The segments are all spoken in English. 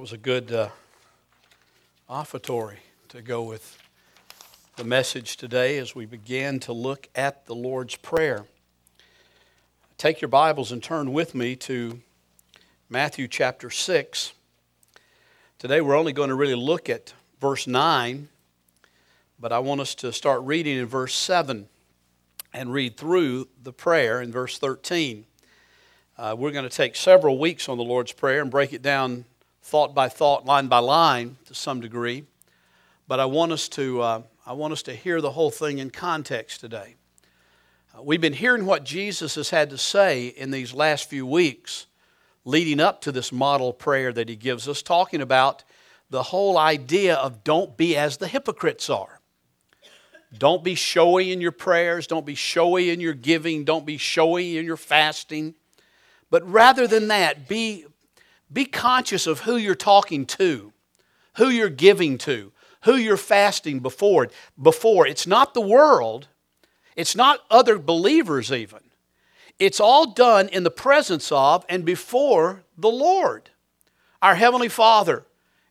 It was a good uh, offertory to go with the message today as we begin to look at the Lord's Prayer. Take your Bibles and turn with me to Matthew chapter 6. Today we're only going to really look at verse 9, but I want us to start reading in verse 7 and read through the prayer in verse 13. Uh, we're going to take several weeks on the Lord's Prayer and break it down thought by thought, line by line to some degree. But I want us to, uh, I want us to hear the whole thing in context today. Uh, we've been hearing what Jesus has had to say in these last few weeks leading up to this model prayer that he gives us, talking about the whole idea of don't be as the hypocrites are. Don't be showy in your prayers. Don't be showy in your giving. Don't be showy in your fasting. But rather than that, be be conscious of who you're talking to, who you're giving to, who you're fasting before. Before it's not the world, it's not other believers even. It's all done in the presence of and before the Lord, our heavenly Father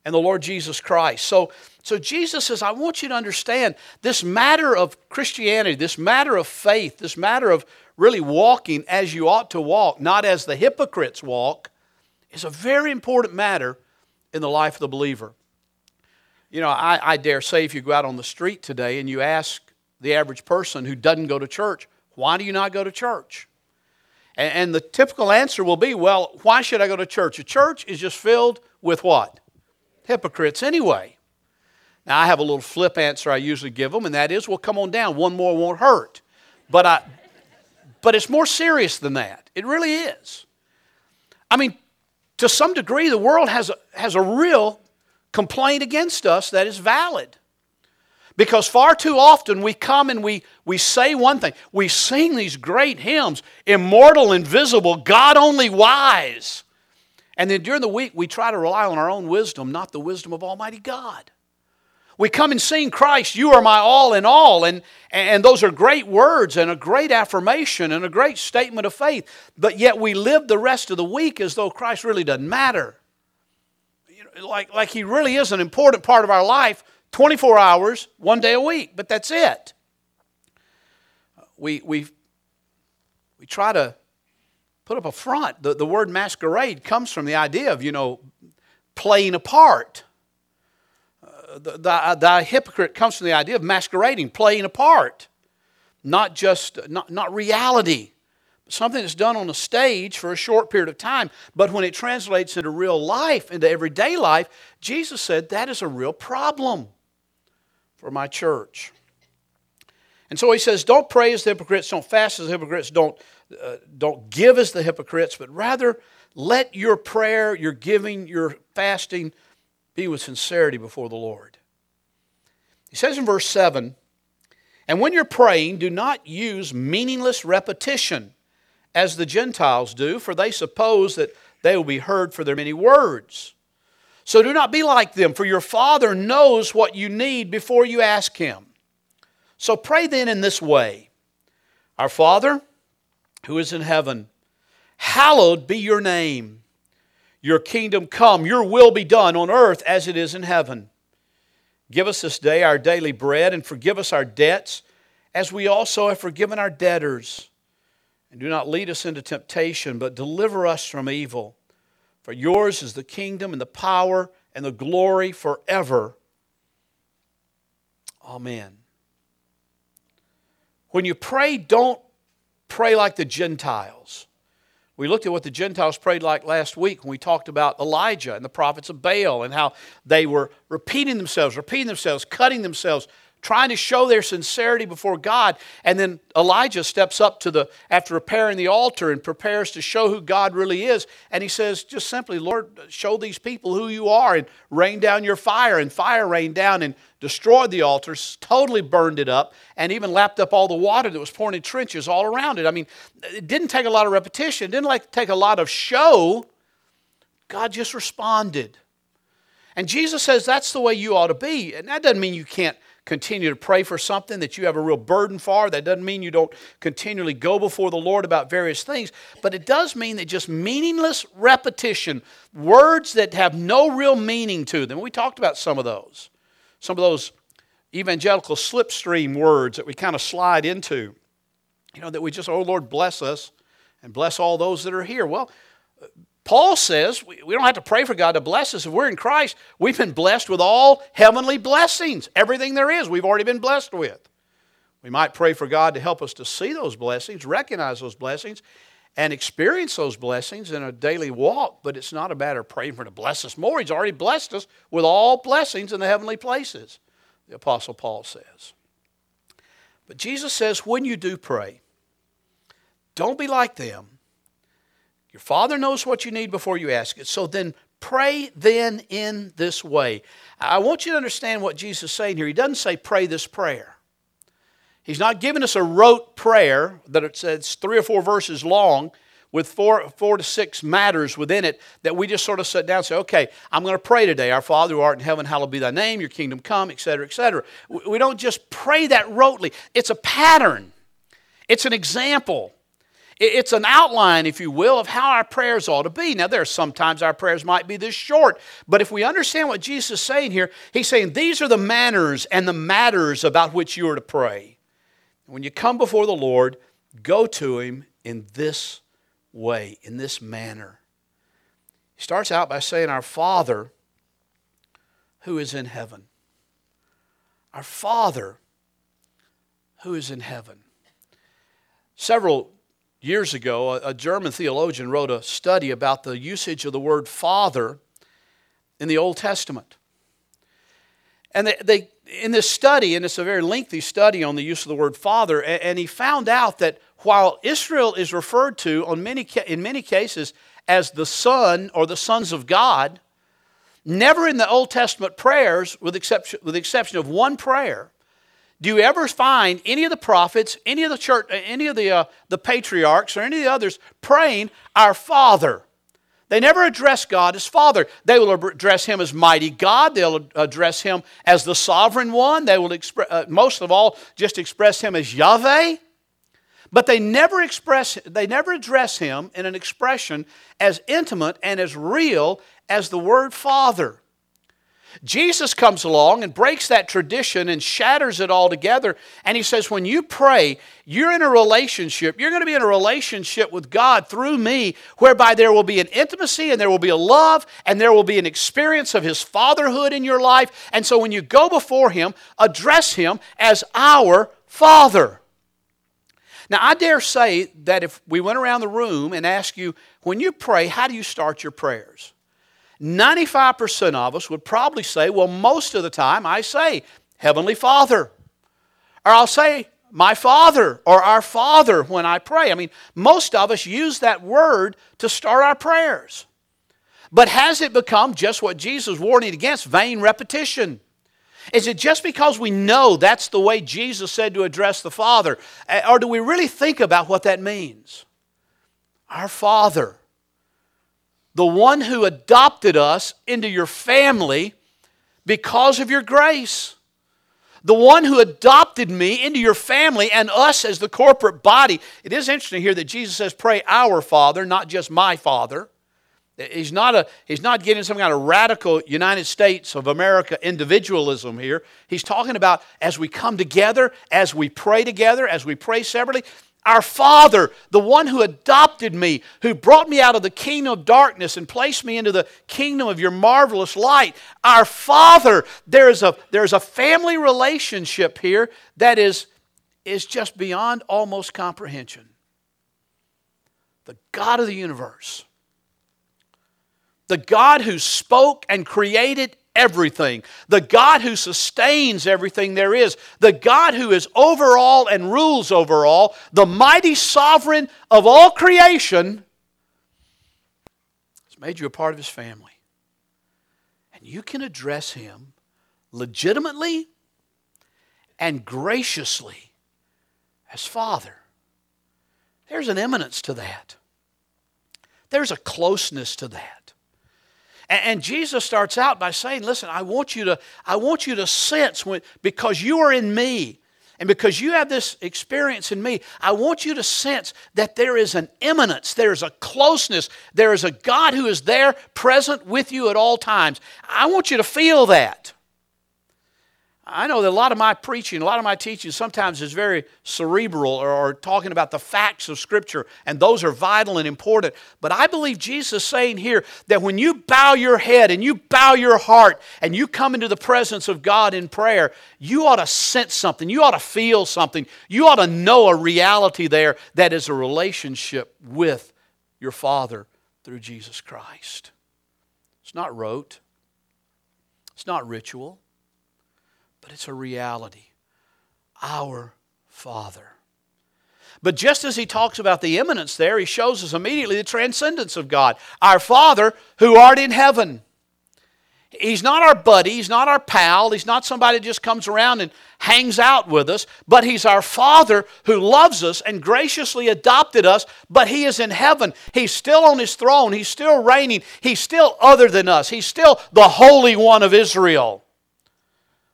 and the Lord Jesus Christ. So so Jesus says, I want you to understand this matter of Christianity, this matter of faith, this matter of really walking as you ought to walk, not as the hypocrites walk, is a very important matter in the life of the believer. You know, I, I dare say if you go out on the street today and you ask the average person who doesn't go to church, why do you not go to church? And, and the typical answer will be, well, why should I go to church? A church is just filled with what? Hypocrites anyway. Now, I have a little flip answer I usually give them, and that is, well, come on down. One more won't hurt. But, I, but it's more serious than that. It really is. I mean, to some degree, the world has a, has a real complaint against us that is valid. Because far too often we come and we, we say one thing. We sing these great hymns, immortal, invisible, God only wise. And then during the week we try to rely on our own wisdom, not the wisdom of Almighty God. We come and sing Christ, you are my all in all. And, and those are great words and a great affirmation and a great statement of faith. But yet we live the rest of the week as though Christ really doesn't matter. You know, like, like he really is an important part of our life 24 hours, one day a week, but that's it. We, we, we try to put up a front. The, the word masquerade comes from the idea of, you know, playing a part the, the, the hypocrite comes from the idea of masquerading, playing a part, not just not, not reality, something that's done on a stage for a short period of time. But when it translates into real life, into everyday life, Jesus said that is a real problem for my church. And so he says, don't pray as the hypocrites, don't fast as the hypocrites, don't, uh, don't give as the hypocrites, but rather let your prayer, your giving, your fasting with sincerity before the Lord. He says in verse 7 And when you're praying, do not use meaningless repetition as the Gentiles do, for they suppose that they will be heard for their many words. So do not be like them, for your Father knows what you need before you ask Him. So pray then in this way Our Father, who is in heaven, hallowed be your name. Your kingdom come, your will be done on earth as it is in heaven. Give us this day our daily bread and forgive us our debts as we also have forgiven our debtors. And do not lead us into temptation, but deliver us from evil. For yours is the kingdom and the power and the glory forever. Amen. When you pray, don't pray like the Gentiles. We looked at what the Gentiles prayed like last week when we talked about Elijah and the prophets of Baal and how they were repeating themselves, repeating themselves, cutting themselves, trying to show their sincerity before God. And then Elijah steps up to the after repairing the altar and prepares to show who God really is. And he says, just simply, Lord, show these people who you are and rain down your fire. And fire rained down and destroyed the altars, totally burned it up, and even lapped up all the water that was pouring in trenches all around it. I mean, it didn't take a lot of repetition, it didn't like take a lot of show. God just responded. And Jesus says that's the way you ought to be. And that doesn't mean you can't continue to pray for something that you have a real burden for. That doesn't mean you don't continually go before the Lord about various things, but it does mean that just meaningless repetition, words that have no real meaning to them. We talked about some of those. Some of those evangelical slipstream words that we kind of slide into. You know, that we just, oh Lord, bless us and bless all those that are here. Well, Paul says we, don't have to pray for God to bless us. If we're in Christ, we've been blessed with all heavenly blessings. Everything there is, we've already been blessed with. We might pray for God to help us to see those blessings, recognize those blessings, and experience those blessings in a daily walk, but it's not a matter of praying for to bless us more. He's already blessed us with all blessings in the heavenly places, the Apostle Paul says. But Jesus says, when you do pray, don't be like them. Your Father knows what you need before you ask it. So then pray then in this way. I want you to understand what Jesus is saying here. He doesn't say pray this prayer. He's not giving us a rote prayer that it's three or four verses long with four, four to six matters within it that we just sort of sit down and say, okay, I'm going to pray today. Our Father who art in heaven, hallowed be thy name, your kingdom come, etc., etc. We don't just pray that rotely. It's a pattern. It's an example. It's an outline, if you will, of how our prayers ought to be. Now, there are sometimes our prayers might be this short, but if we understand what Jesus is saying here, he's saying these are the manners and the matters about which you are to pray. When you come before the Lord, go to him in this way, in this manner. He starts out by saying, Our Father who is in heaven. Our Father who is in heaven. Several years ago, a, German theologian wrote a study about the usage of the word Father in the Old Testament. And they, they, in this study, and it's a very lengthy study on the use of the word Father, and, and he found out that while Israel is referred to on many, in many cases as the Son or the sons of God, never in the Old Testament prayers, with, exception, with the exception of one prayer, do you ever find any of the prophets, any of the church, any of the, uh, the patriarchs, or any of the others praying, Our Father? They never address God as Father. They will address Him as Mighty God. They'll address Him as the Sovereign One. They will, express, uh, most of all, just express Him as Yahweh. But they never express, they never address Him in an expression as intimate and as real as the word Father. Jesus comes along and breaks that tradition and shatters it all together. And he says, when you pray, you're in a relationship. You're going to be in a relationship with God through me, whereby there will be an intimacy and there will be a love and there will be an experience of his fatherhood in your life. And so when you go before him, address him as our Father. Now, I dare say that if we went around the room and asked you, when you pray, how do you start your prayers? 95% of us would probably say, well, most of the time I say, Heavenly Father. Or I'll say, my Father or our Father when I pray. I mean, most of us use that word to start our prayers. But has it become just what Jesus warned against vain repetition? Is it just because we know that's the way Jesus said to address the Father? Eh, or do we really think about what that means? Our Father the one who adopted us into your family because of your grace. The one who adopted me into your family and us as the corporate body. It is interesting here that Jesus says, Pray our Father, not just my Father. He's not, a, he's not getting some kind of radical United States of America individualism here. He's talking about as we come together, as we pray together, as we pray separately, our Father, the one who adopted me, who brought me out of the kingdom of darkness and placed me into the kingdom of your marvelous light. Our Father, there is a, there is a family relationship here that is, is just beyond almost comprehension. The God of the universe, the God who spoke and created everything, the God who sustains everything there is, the God who is over all and rules over all, the mighty sovereign of all creation, has made you a part of his family. And you can address him legitimately and graciously as Father. There's an eminence to that. There's a closeness to that. And Jesus starts out by saying, Listen, I want you to, I want you to sense when, because you are in me, and because you have this experience in me, I want you to sense that there is an immanence, there is a closeness, there is a God who is there present with you at all times. I want you to feel that. I know that a lot of my preaching, a lot of my teaching sometimes is very cerebral or, or, talking about the facts of Scripture, and those are vital and important. But I believe Jesus is saying here that when you bow your head and you bow your heart and you come into the presence of God in prayer, you ought to sense something. You ought to feel something. You ought to know a reality there that is a relationship with your Father through Jesus Christ. It's not rote, it's not ritual but it's a reality. Our Father. But just as he talks about the immanence there, he shows us immediately the transcendence of God. Our Father who art in heaven. He's not our buddy, he's not our pal, he's not somebody that just comes around and hangs out with us, but he's our Father who loves us and graciously adopted us, but he is in heaven. He's still on his throne, he's still reigning, he's still other than us, he's still the Holy One of Israel.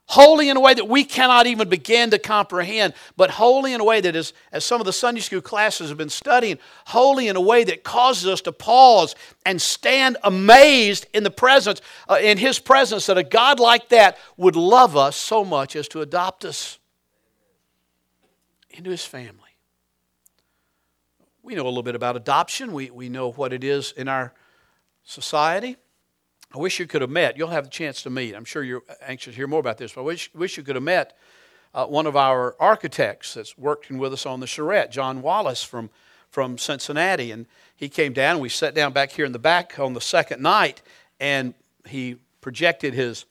Holy in a way that we cannot even begin to comprehend, but holy in a way that is, as some of the Sunday school classes have been studying, holy in a way that causes us to pause and stand amazed in the presence, uh, in His presence, that a God like that would love us so much as to adopt us into His family. We know a little bit about adoption, we, we know what it is in our society. I wish you could have met. You'll have the chance to meet. I'm sure you're anxious to hear more about this, but I wish, wish you could have met uh, one of our architects that's working with us on the charrette, John Wallace from, from Cincinnati. And he came down. and We sat down back here in the back on the second night, and he projected his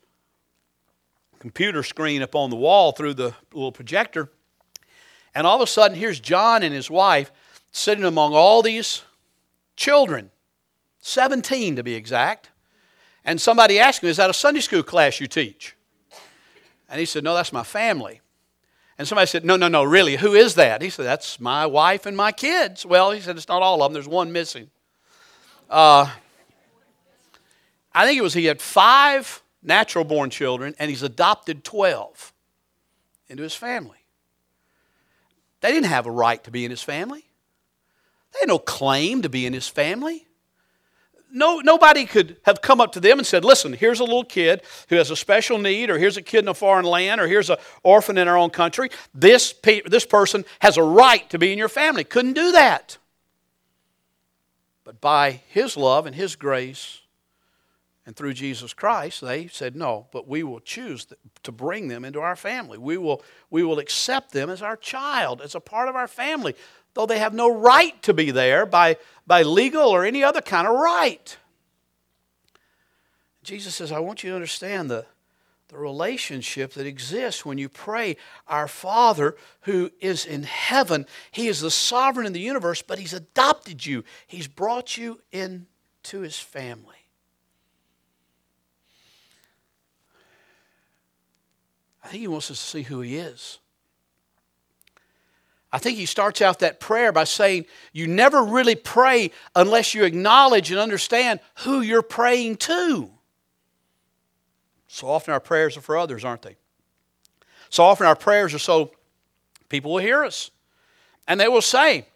computer screen up on the wall through the little projector. And all of a sudden, here's John and his wife sitting among all these children, 17 to be exact. And somebody asked him, Is that a Sunday school class you teach? And he said, No, that's my family. And somebody said, No, no, no, really, who is that? He said, That's my wife and my kids. Well, he said, It's not all of them, there's one missing. Uh, I think it was he had five natural born children, and he's adopted 12 into his family. They didn't have a right to be in his family, they had no claim to be in his family no, nobody could have come up to them and said, Listen, here's a little kid who has a special need, or here's a kid in a foreign land, or here's an orphan in our own country. This, this person has a right to be in your family. Couldn't do that. But by His love and His grace, and through Jesus Christ, they said, No, but we will choose to bring them into our family. We will, we will accept them as our child, as a part of our family though they have no right to be there by, by legal or any other kind of right. Jesus says, I want you to understand the, the relationship that exists when you pray, Our Father who is in heaven. He is the sovereign in the universe, but He's adopted you, He's brought you into His family. I think He wants us to see who He is. I think he starts out that prayer by saying, You never really pray unless you acknowledge and understand who you're praying to. So often our prayers are for others, aren't they? So often our prayers are so people will hear us. And they will say,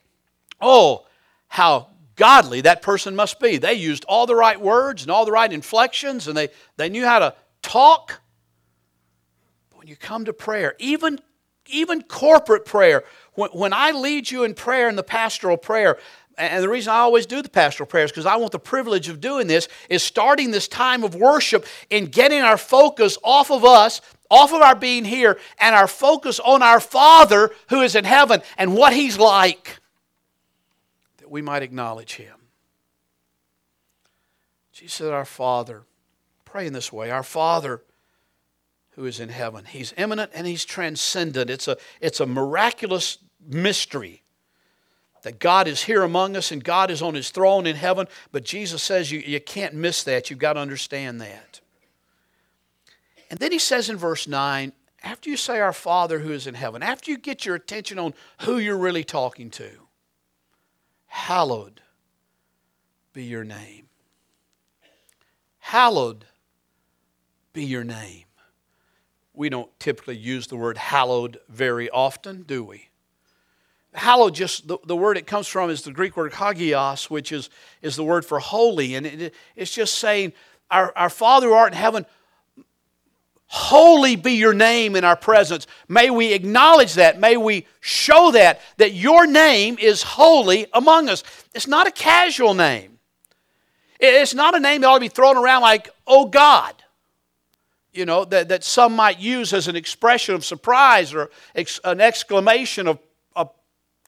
Oh, how godly that person must be. They used all the right words and all the right inflections, and they, they knew how to talk. But when you come to prayer, even, even corporate prayer, when, when I lead you in prayer in the pastoral prayer, and the reason I always do the pastoral prayers because I want the privilege of doing this is starting this time of worship and getting our focus off of us, off of our being here, and our focus on our Father who is in heaven and what He's like, that we might acknowledge Him. Jesus said, Our Father, pray in this way Our Father who is in heaven. He's immanent and He's transcendent. It's a, it's a miraculous mystery that God is here among us and God is on his throne in heaven. But Jesus says you, you can't miss that. You've got to understand that. And then he says in verse 9, after you say, Our Father who is in heaven, after you get your attention on who you're really talking to, hallowed be your name. hallowed be your name. We don't typically use the word hallowed very often, do we? Hallowed, just the, the word it comes from is the Greek word hagios, which is, is the word for holy. And it, it's just saying, our, our Father who art in heaven, holy be your name in our presence. May we acknowledge that. May we show that, that your name is holy among us. It's not a casual name. It's not a name that ought to be thrown around like, oh God, you know, that, that some might use as an expression of surprise or ex, an exclamation of, of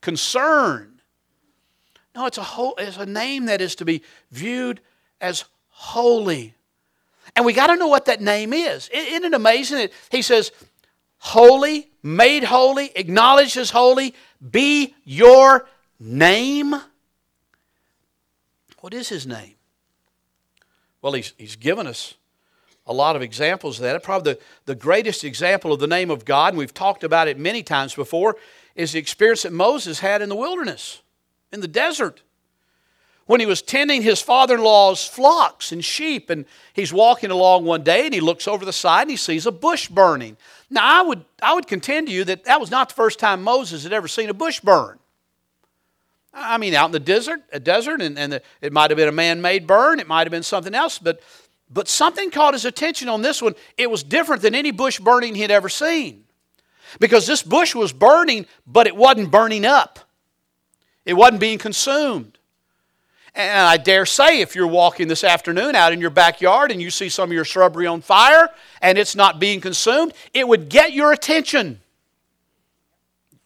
concern. No, it's a, whole, it's a name that is to be viewed as holy. And we got to know what that name is. Isn't it amazing that he says, holy, made holy, acknowledged as holy, be your name? What is his name? Well, he's, he's given us a lot of examples of that. Probably the, the greatest example of the name of God, and we've talked about it many times before, is the experience that Moses had in the wilderness, in the desert. When he was tending his father in law's flocks and sheep, and he's walking along one day and he looks over the side and he sees a bush burning. Now, I would, I would contend to you that that was not the first time Moses had ever seen a bush burn. I mean, out in the desert, a desert, and, and the, it might have been a man-made burn, it might have been something else, but but something caught his attention on this one. It was different than any bush burning he'd ever seen. Because this bush was burning, but it wasn't burning up. It wasn't being consumed. And I dare say, if you're walking this afternoon out in your backyard and you see some of your shrubbery on fire and it's not being consumed, it would get your attention.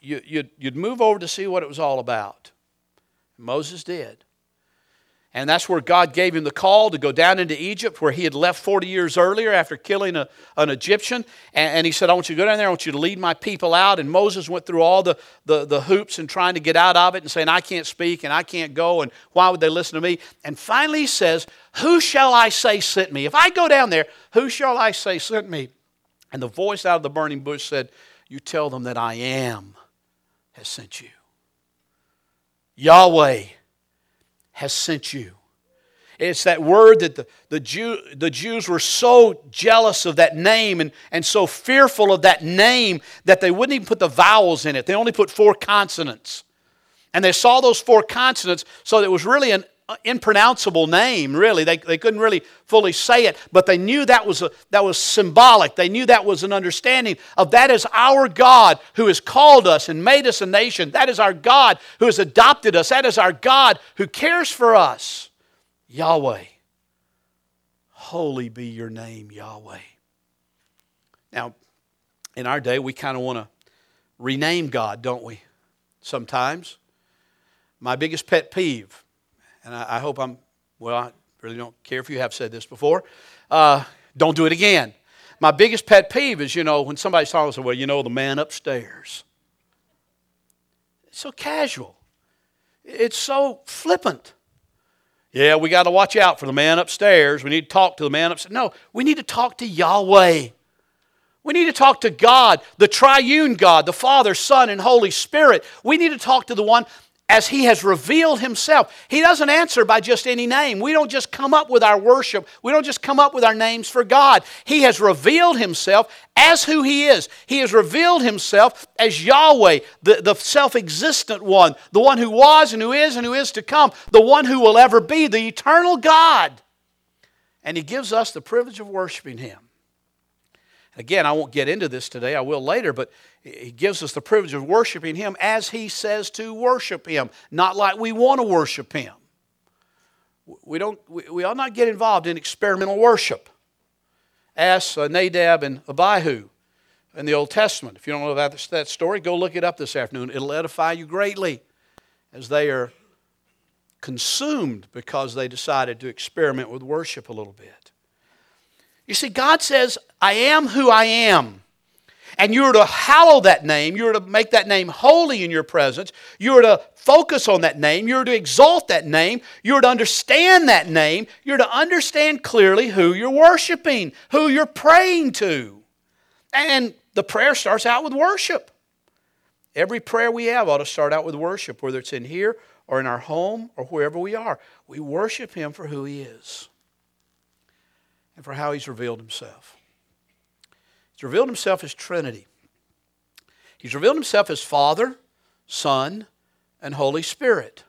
You, would move over to see what it was all about. Moses did. And that's where God gave him the call to go down into Egypt, where he had left 40 years earlier after killing a, an Egyptian. And, and, he said, I want you to go down there, I want you to lead my people out. And Moses went through all the, the, the hoops and trying to get out of it and saying, I can't speak and I can't go, and why would they listen to me? And finally he says, Who shall I say sent me? If I go down there, who shall I say sent me? And the voice out of the burning bush said, You tell them that I am has sent you. Yahweh has sent you. It's that word that the, the, Jew, the Jews were so jealous of that name and, and so fearful of that name that they wouldn't even put the vowels in it. They only put four consonants. And they saw those four consonants, so it was really an impronounceable name, really. They, they couldn't really fully say it, but they knew that was, a, that was symbolic. They knew that was an understanding of that is our God who has called us and made us a nation. That is our God who has adopted us. That is our God who cares for us. Yahweh. Holy be your name, Yahweh. Now, in our day, we kind of want to rename God, don't we? Sometimes. My biggest pet peeve and I, I, hope I'm, well, I really don't care if you have said this before. Uh, don't do it again. My biggest pet peeve is, you know, when somebody's talking, well, you know, the man upstairs. It's so casual. It's so flippant. Yeah, we got to watch out for the man upstairs. We need to talk to the man upstairs. No, we need to talk to Yahweh. We need to talk to God, the triune God, the Father, Son, and Holy Spirit. We need to talk to the one as he has revealed himself. He doesn't answer by just any name. We don't just come up with our worship. We don't just come up with our names for God. He has revealed himself as who he is. He has revealed himself as Yahweh, the, the self existent one, the one who was and who is and who is to come, the one who will ever be, the eternal God. And he gives us the privilege of worshiping him. Again, I won't get into this today, I will later, but he gives us the privilege of worshiping Him as He says to worship Him, not like we want to worship Him. We, don't, we, we ought not get involved in experimental worship. Ask uh, Nadab and Abihu in the Old Testament. If you don't know this, that story, go look it up this afternoon. It'll edify you greatly as they are consumed because they decided to experiment with worship a little bit. You see, God says, I am who I am. And you are to hallow that name. You are to make that name holy in your presence. You are to focus on that name. You are to exalt that name. You are to understand that name. You're to understand clearly who you're worshiping, who you're praying to. And the prayer starts out with worship. Every prayer we have ought to start out with worship, whether it's in here or in our home or wherever we are. We worship Him for who He is. And for how He's revealed Himself. He's revealed Himself as Trinity. He's revealed Himself as Father, Son, and Holy Spirit.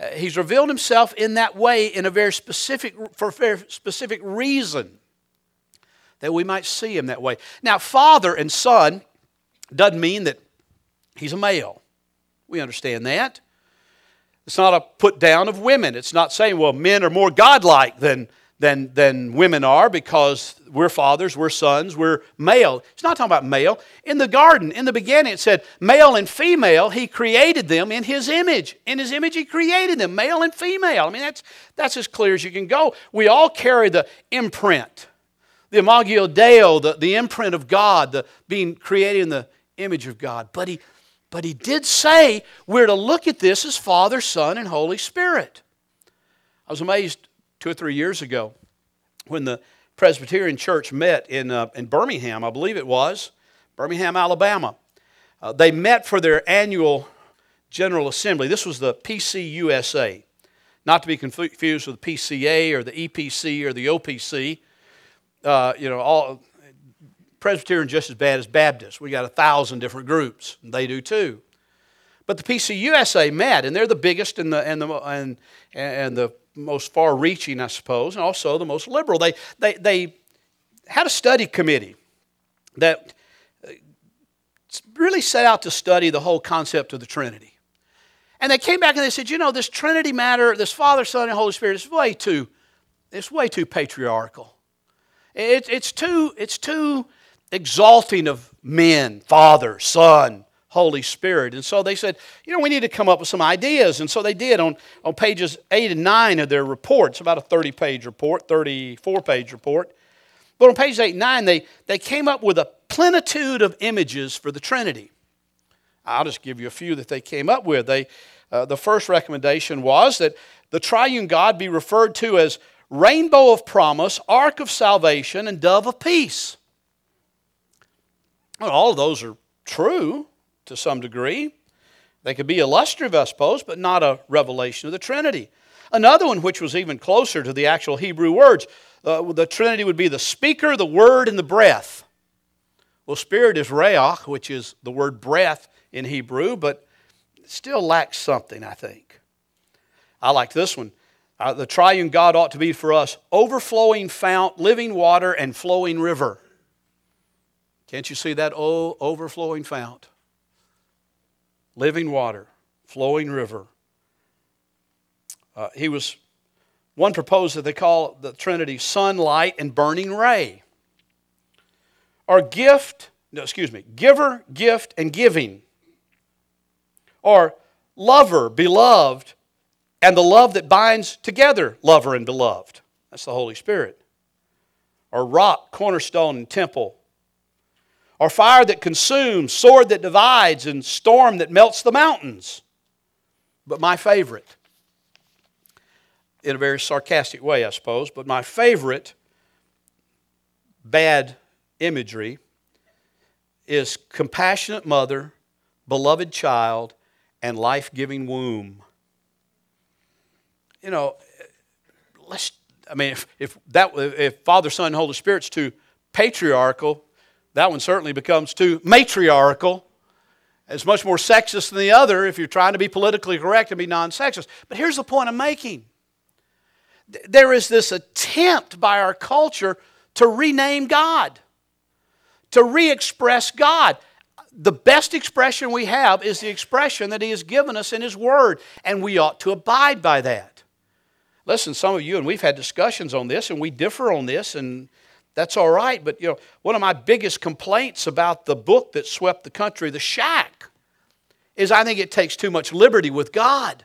Uh, he's revealed Himself in that way in a very specific, for a very specific reason that we might see Him that way. Now, Father and Son doesn't mean that He's a male. We understand that. It's not a put down of women. It's not saying, well, men are more godlike than, than, than women are because we're fathers, we're sons, we're male. It's not talking about male. In the garden, in the beginning, it said male and female, he created them in his image. In his image, he created them, male and female. I mean, that's, that's as clear as you can go. We all carry the imprint, the imago Dei, the, the imprint of God, the being created in the image of God. But he but he did say we're to look at this as Father, Son, and Holy Spirit. I was amazed two or three years ago when the Presbyterian Church met in, uh, in Birmingham, I believe it was, Birmingham, Alabama. Uh, they met for their annual General Assembly. This was the PCUSA, not to be confused with the PCA or the EPC or the OPC. Uh, you know, all Presbyterian just as bad as Baptist. We got a thousand different groups, they do too. But the PCUSA met, and they're the biggest and the and the and, and the most far-reaching, I suppose, and also the most liberal. They they they had a study committee that uh, really set out to study the whole concept of the Trinity. And they came back and they said, you know, this Trinity matter, this Father, Son, and Holy Spirit is way too, it's way too patriarchal. It, it's too, it's too exalting of men, Father, Son, Holy Spirit. And so they said, you know, we need to come up with some ideas. And so they did on, on pages 8 and 9 of their report. It's about a 30 page report, 34 page report. But on pages 8 and 9, they, they came up with a plenitude of images for the Trinity. I'll just give you a few that they came up with. They, uh, the first recommendation was that the triune God be referred to as rainbow of promise, ark of salvation, and dove of peace. Well, all of those are true to some degree. They could be illustrative, I suppose, but not a revelation of the Trinity. Another one, which was even closer to the actual Hebrew words, uh, the Trinity would be the speaker, the word, and the breath. Well, spirit is ruach, which is the word breath in Hebrew, but still lacks something, I think. I like this one. Uh, the triune God ought to be for us overflowing fount, living water, and flowing river. Can't you see that oh, overflowing fount? Living water, flowing river. Uh, he was, one proposed that they call the Trinity sunlight and burning ray. Or gift, no, excuse me, giver, gift, and giving. Or lover, beloved, and the love that binds together lover and beloved. That's the Holy Spirit. Or rock, cornerstone, and temple or fire that consumes, sword that divides, and storm that melts the mountains. But my favorite, in a very sarcastic way, I suppose, but my favorite bad imagery is compassionate mother, beloved child, and life giving womb. You know, let's, I mean, if, if, that, if Father, Son, and Holy Spirit's too patriarchal, that one certainly becomes too matriarchal. It's much more sexist than the other if you're trying to be politically correct and be non sexist. But here's the point I'm making there is this attempt by our culture to rename God, to re express God. The best expression we have is the expression that He has given us in His Word, and we ought to abide by that. Listen, some of you, and we've had discussions on this, and we differ on this, and that's all right, but you know, one of my biggest complaints about the book that swept the country, The Shack, is I think it takes too much liberty with God.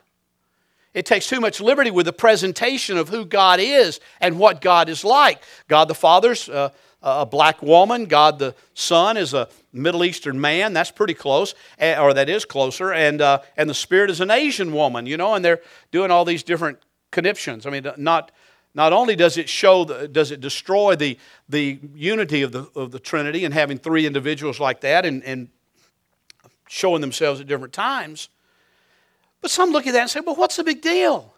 It takes too much liberty with the presentation of who God is and what God is like. God the Father's uh, a black woman. God the Son is a Middle Eastern man. That's pretty close, or that is closer. And, uh, and the Spirit is an Asian woman, you know, and they're doing all these different conniptions. I mean, not not only does it show, the, does it destroy the, the unity of the, of the Trinity and having three individuals like that and, and showing themselves at different times, but some look at that and say, well, what's the big deal?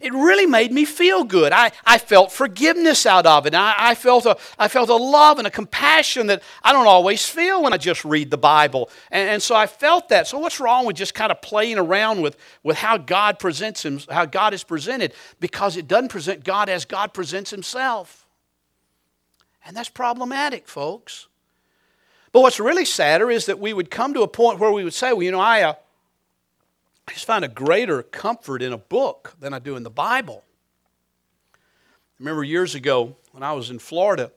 It really made me feel good. I, I felt forgiveness out of it. I, I, felt a, I felt a love and a compassion that I don't always feel when I just read the Bible. And, and so I felt that. So what's wrong with just kind of playing around with, with how God presents him, how God is presented? Because it doesn't present God as God presents himself. And that's problematic, folks. But what's really sadder is that we would come to a point where we would say, well, you know, I, uh, I just find a greater comfort in a book than I do in the Bible. I remember years ago when I was in Florida,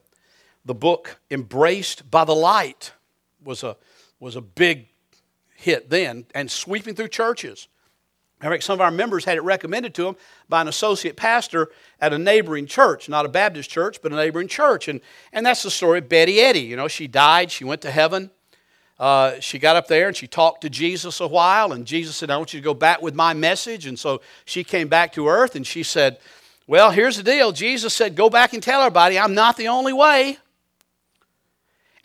the book Embraced by the Light was a, was a big hit then and sweeping through churches. In fact, some of our members had it recommended to them by an associate pastor at a neighboring church, not a Baptist church, but a neighboring church. And, and that's the story of Betty Eadie. You know, she died, she went to heaven. Uh, she got up there and she talked to Jesus a while, and Jesus said, I want you to go back with my message. And so she came back to earth and she said, Well, here's the deal. Jesus said, Go back and tell everybody I'm not the only way.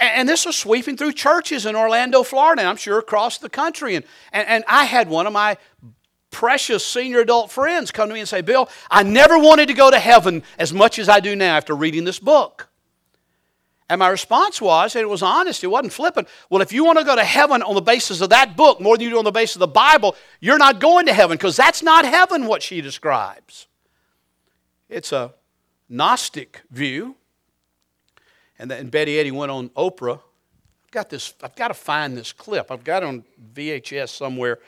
And, this was sweeping through churches in Orlando, Florida, and I'm sure across the country. And, and, and I had one of my precious senior adult friends come to me and say, Bill, I never wanted to go to heaven as much as I do now after reading this book. And my response was, and it was honest, it wasn't flippant. Well, if you want to go to heaven on the basis of that book more than you do on the basis of the Bible, you're not going to heaven because that's not heaven what she describes. It's a Gnostic view. And, then Betty Eadie went on Oprah. I've got this, I've got to find this clip. I've got it on VHS somewhere.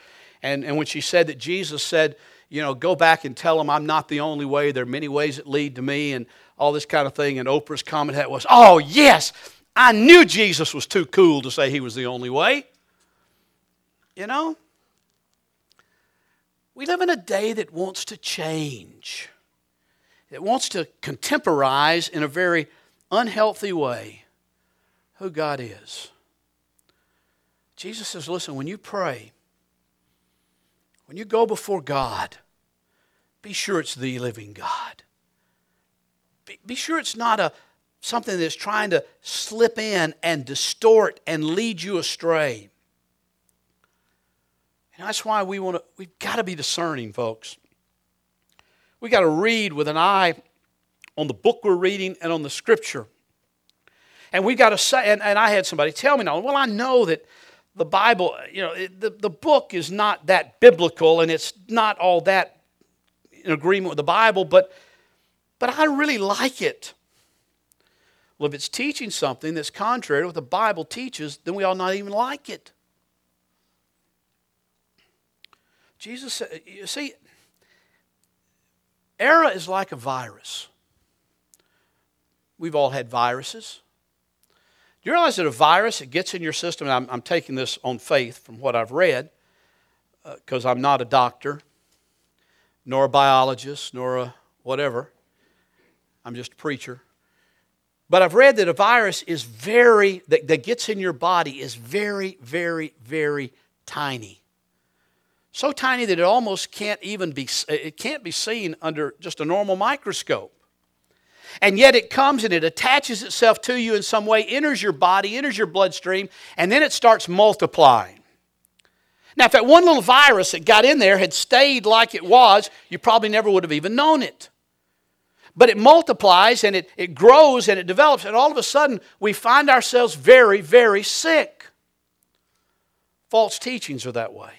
And, and when she said that Jesus said, you know, go back and tell them I'm not the only way. There are many ways that lead to me and all this kind of thing. And Oprah's comment was, oh, yes, I knew Jesus was too cool to say he was the only way. You know? We live in a day that wants to change. It wants to contemporize in a very unhealthy way who God is. Jesus says, listen, when you pray, when you go before God, be sure it's the living God. Be, sure it's not a, something that's trying to slip in and distort and lead you astray. And that's why we want to, we've got to be discerning, folks. We've got to read with an eye on the book we're reading and on the scripture. And we've got to say, and, and I had somebody tell me now, well, I know that the Bible, you know, the, the book is not that biblical and it's not all that in agreement with the Bible, but, but I really like it. Well, if it's teaching something that's contrary to what the Bible teaches, then we ought not even like it. Jesus said, you see, error is like a virus. We've all had viruses. Do you realize that a virus, it gets in your system, and I'm, I'm taking this on faith from what I've read, because uh, I'm not a doctor, nor a biologist, nor a whatever. I'm just a preacher. But I've read that a virus is very, that, that gets in your body is very, very, very tiny. So tiny that it almost can't even be, uh, it can't be seen under just a normal microscope. And yet it comes and it attaches itself to you in some way, enters your body, enters your bloodstream, and then it starts multiplying. Now, if that one little virus that got in there had stayed like it was, you probably never would have even known it. But it multiplies and it, it grows and it develops, and all of a sudden we find ourselves very, very sick. False teachings are that way.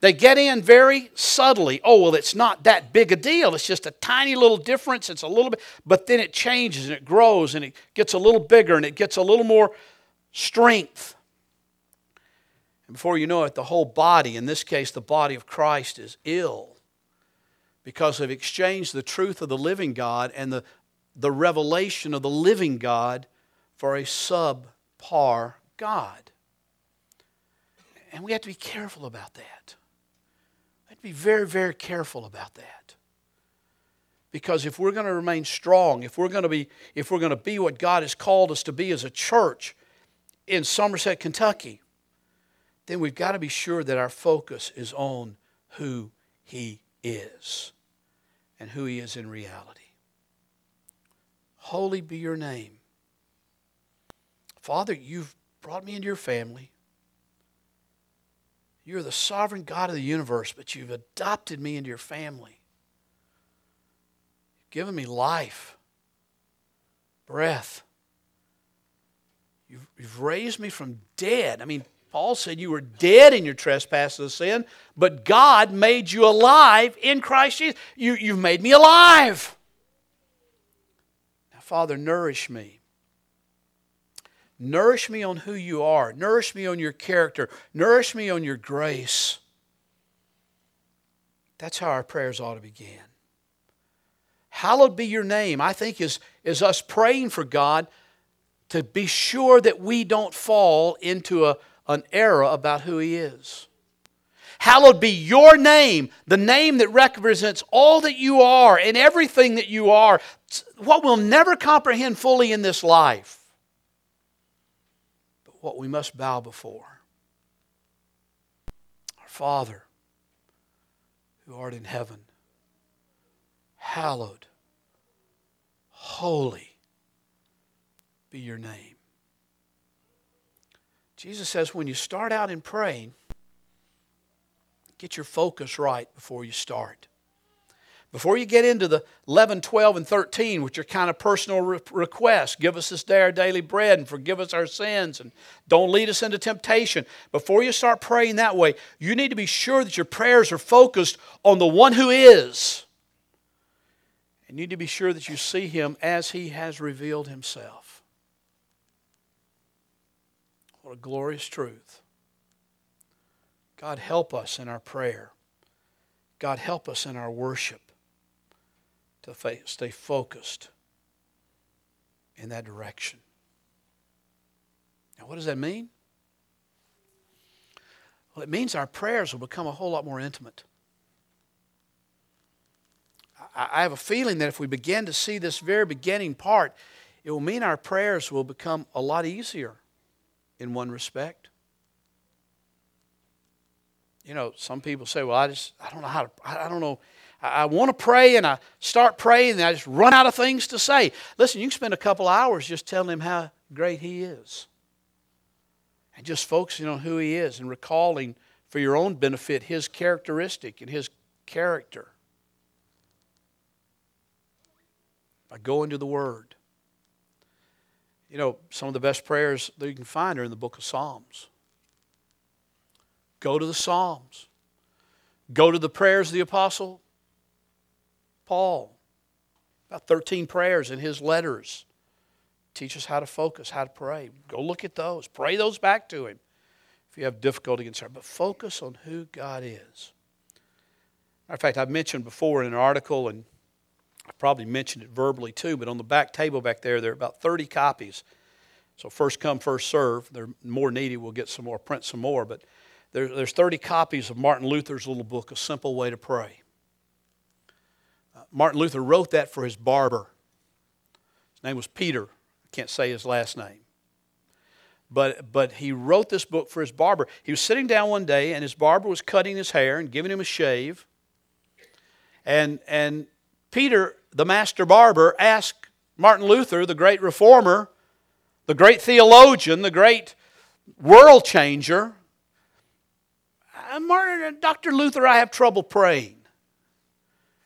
They get in very subtly. Oh, well, it's not that big a deal. It's just a tiny little difference. It's a little bit, but then it changes and it grows and it gets a little bigger and it gets a little more strength. And before you know it, the whole body, in this case, the body of Christ, is ill because they've exchanged the truth of the living God and the, the revelation of the living God for a subpar God. And we have to be careful about that We have to be very, very careful about that. Because if we're going to remain strong, if we're going to be, if we're going to be what God has called us to be as a church in Somerset, Kentucky, then we've got to be sure that our focus is on who He is and who He is in reality. Holy be your name. Father, you've brought me into your family. You're the sovereign God of the universe, but you've adopted me into your family. You've given me life, breath. You've, you've raised me from dead. I mean, Paul said you were dead in your trespasses of sin, but God made you alive in Christ Jesus. You, you've made me alive. Now, Father, nourish me. Nourish me on who you are. Nourish me on your character. Nourish me on your grace. That's how our prayers ought to begin. Hallowed be your name, I think, is, is us praying for God to be sure that we don't fall into a, an error about who He is. Hallowed be your name, the name that represents all that you are and everything that you are, what we'll never comprehend fully in this life but what we must bow before. Our Father, who art in heaven, hallowed, holy be your name. Jesus says when you start out in praying, get your focus right before you start. Before you get into the 11, 12, and 13, which are kind of personal re- requests, give us this day our daily bread and forgive us our sins and don't lead us into temptation. Before you start praying that way, you need to be sure that your prayers are focused on the one who is. And you need to be sure that you see him as he has revealed himself. What a glorious truth. God, help us in our prayer. God, help us in our worship to stay focused in that direction. Now, what does that mean? Well, it means our prayers will become a whole lot more intimate. I have a feeling that if we begin to see this very beginning part, it will mean our prayers will become a lot easier in one respect. You know, some people say, well, I just, I don't know how to, I don't know I want to pray and I start praying and I just run out of things to say. Listen, you can spend a couple hours just telling him how great he is. And just focusing on who he is and recalling for your own benefit his characteristic and his character. By going to the Word. You know, some of the best prayers that you can find are in the book of Psalms. Go to the Psalms. Go to the prayers of the Apostle Paul. About 13 prayers in his letters. Teach us how to focus, how to pray. Go look at those. Pray those back to him if you have difficulty in concern. But focus on who God is. Matter of fact, I've mentioned before in an article, and I probably mentioned it verbally too, but on the back table back there, there are about 30 copies. So first come, first serve. They're more needy. We'll get some more, print some more. But there, there's 30 copies of Martin Luther's little book, A Simple Way to Pray. Uh, Martin Luther wrote that for his barber. His name was Peter. I can't say his last name. But, but he wrote this book for his barber. He was sitting down one day, and his barber was cutting his hair and giving him a shave. And, and Peter, the master barber, asked Martin Luther, the great reformer, the great theologian, the great world changer, uh, Martin, uh, Dr. Luther, I have trouble praying.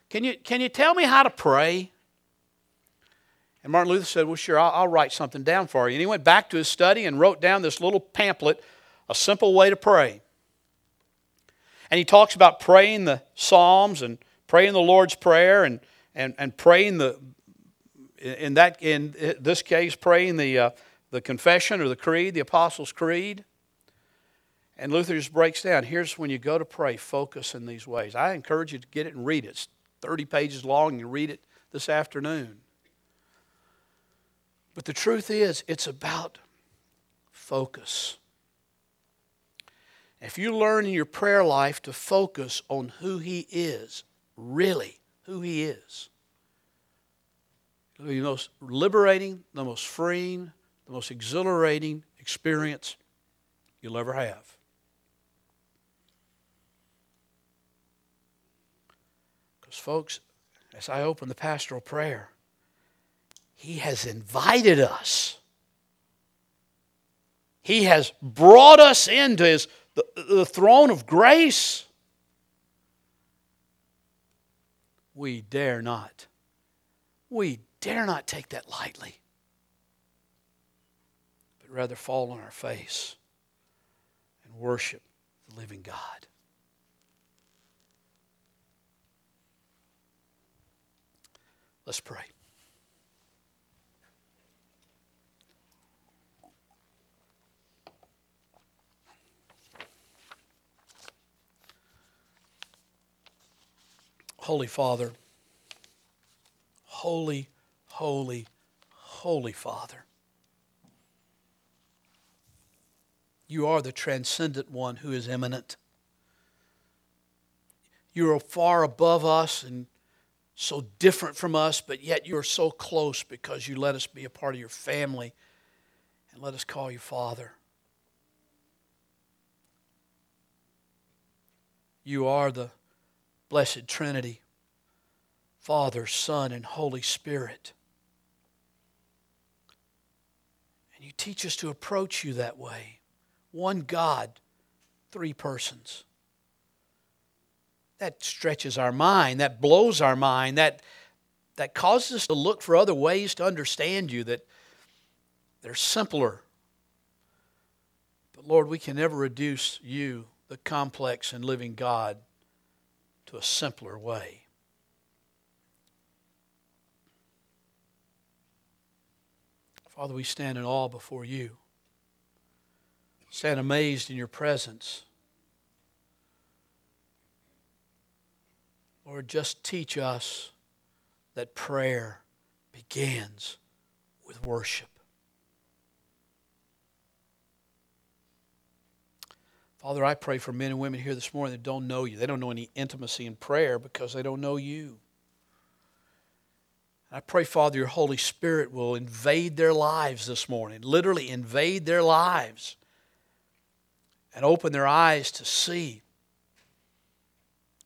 Can you, can you tell me how to pray? And Martin Luther said, Well, sure, I'll, I'll, write something down for you. And he went back to his study and wrote down this little pamphlet, A Simple Way to Pray. And he talks about praying the Psalms and praying the Lord's Prayer and, and, and praying the, in, that, in this case, praying the, uh, the confession or the creed, the Apostles' Creed. And Luther just breaks down here's when you go to pray, focus in these ways. I encourage you to get it and read it. It's 30 pages long. You read it this afternoon. But the truth is, it's about focus. If you learn in your prayer life to focus on who He is, really, who He is, the most liberating, the most freeing, the most exhilarating experience you'll ever have. Because, folks, as I open the pastoral prayer, He has invited us. He has brought us into His the, the throne of grace. We dare not. We dare not take that lightly, but rather fall on our face and worship the living God. Let's pray. Holy Father, holy, holy, holy Father. You are the transcendent one who is immanent. You are far above us and so different from us, but yet you are so close because you let us be a part of your family and let us call you Father. You are the blessed Trinity Father, Son, and Holy Spirit. And you teach us to approach you that way. One God, three persons. That stretches our mind, that blows our mind, that, that causes us to look for other ways to understand you that they're simpler. But Lord, we can never reduce you, the complex and living God, to a simpler way. Father, we stand in awe before you, stand amazed in your presence. Lord, just teach us that prayer begins with worship. Father, I pray for men and women here this morning that don't know you. They don't know any intimacy in prayer because they don't know you. I pray, Father, your Holy Spirit will invade their lives this morning, literally invade their lives, and open their eyes to see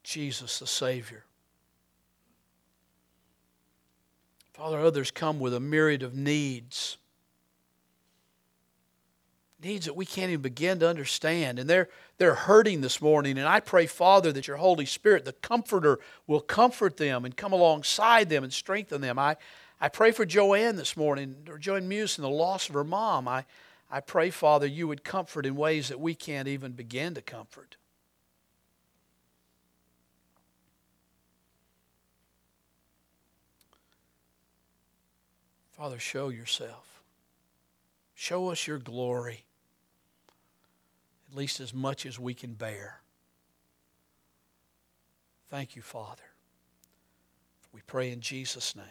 Jesus the Savior. Father, others come with a myriad of needs needs that we can't even begin to understand. And they're, they're hurting this morning. And I pray, Father, that your Holy Spirit, the Comforter, will comfort them and come alongside them and strengthen them. I, I pray for Joanne this morning, or Joanne Muse, and the loss of her mom. I, I pray, Father, you would comfort in ways that we can't even begin to comfort. Father, show yourself. Show us your glory least as much as we can bear. Thank you, Father. We pray in Jesus' name.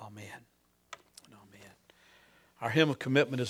Amen. And Amen. Our hymn of commitment is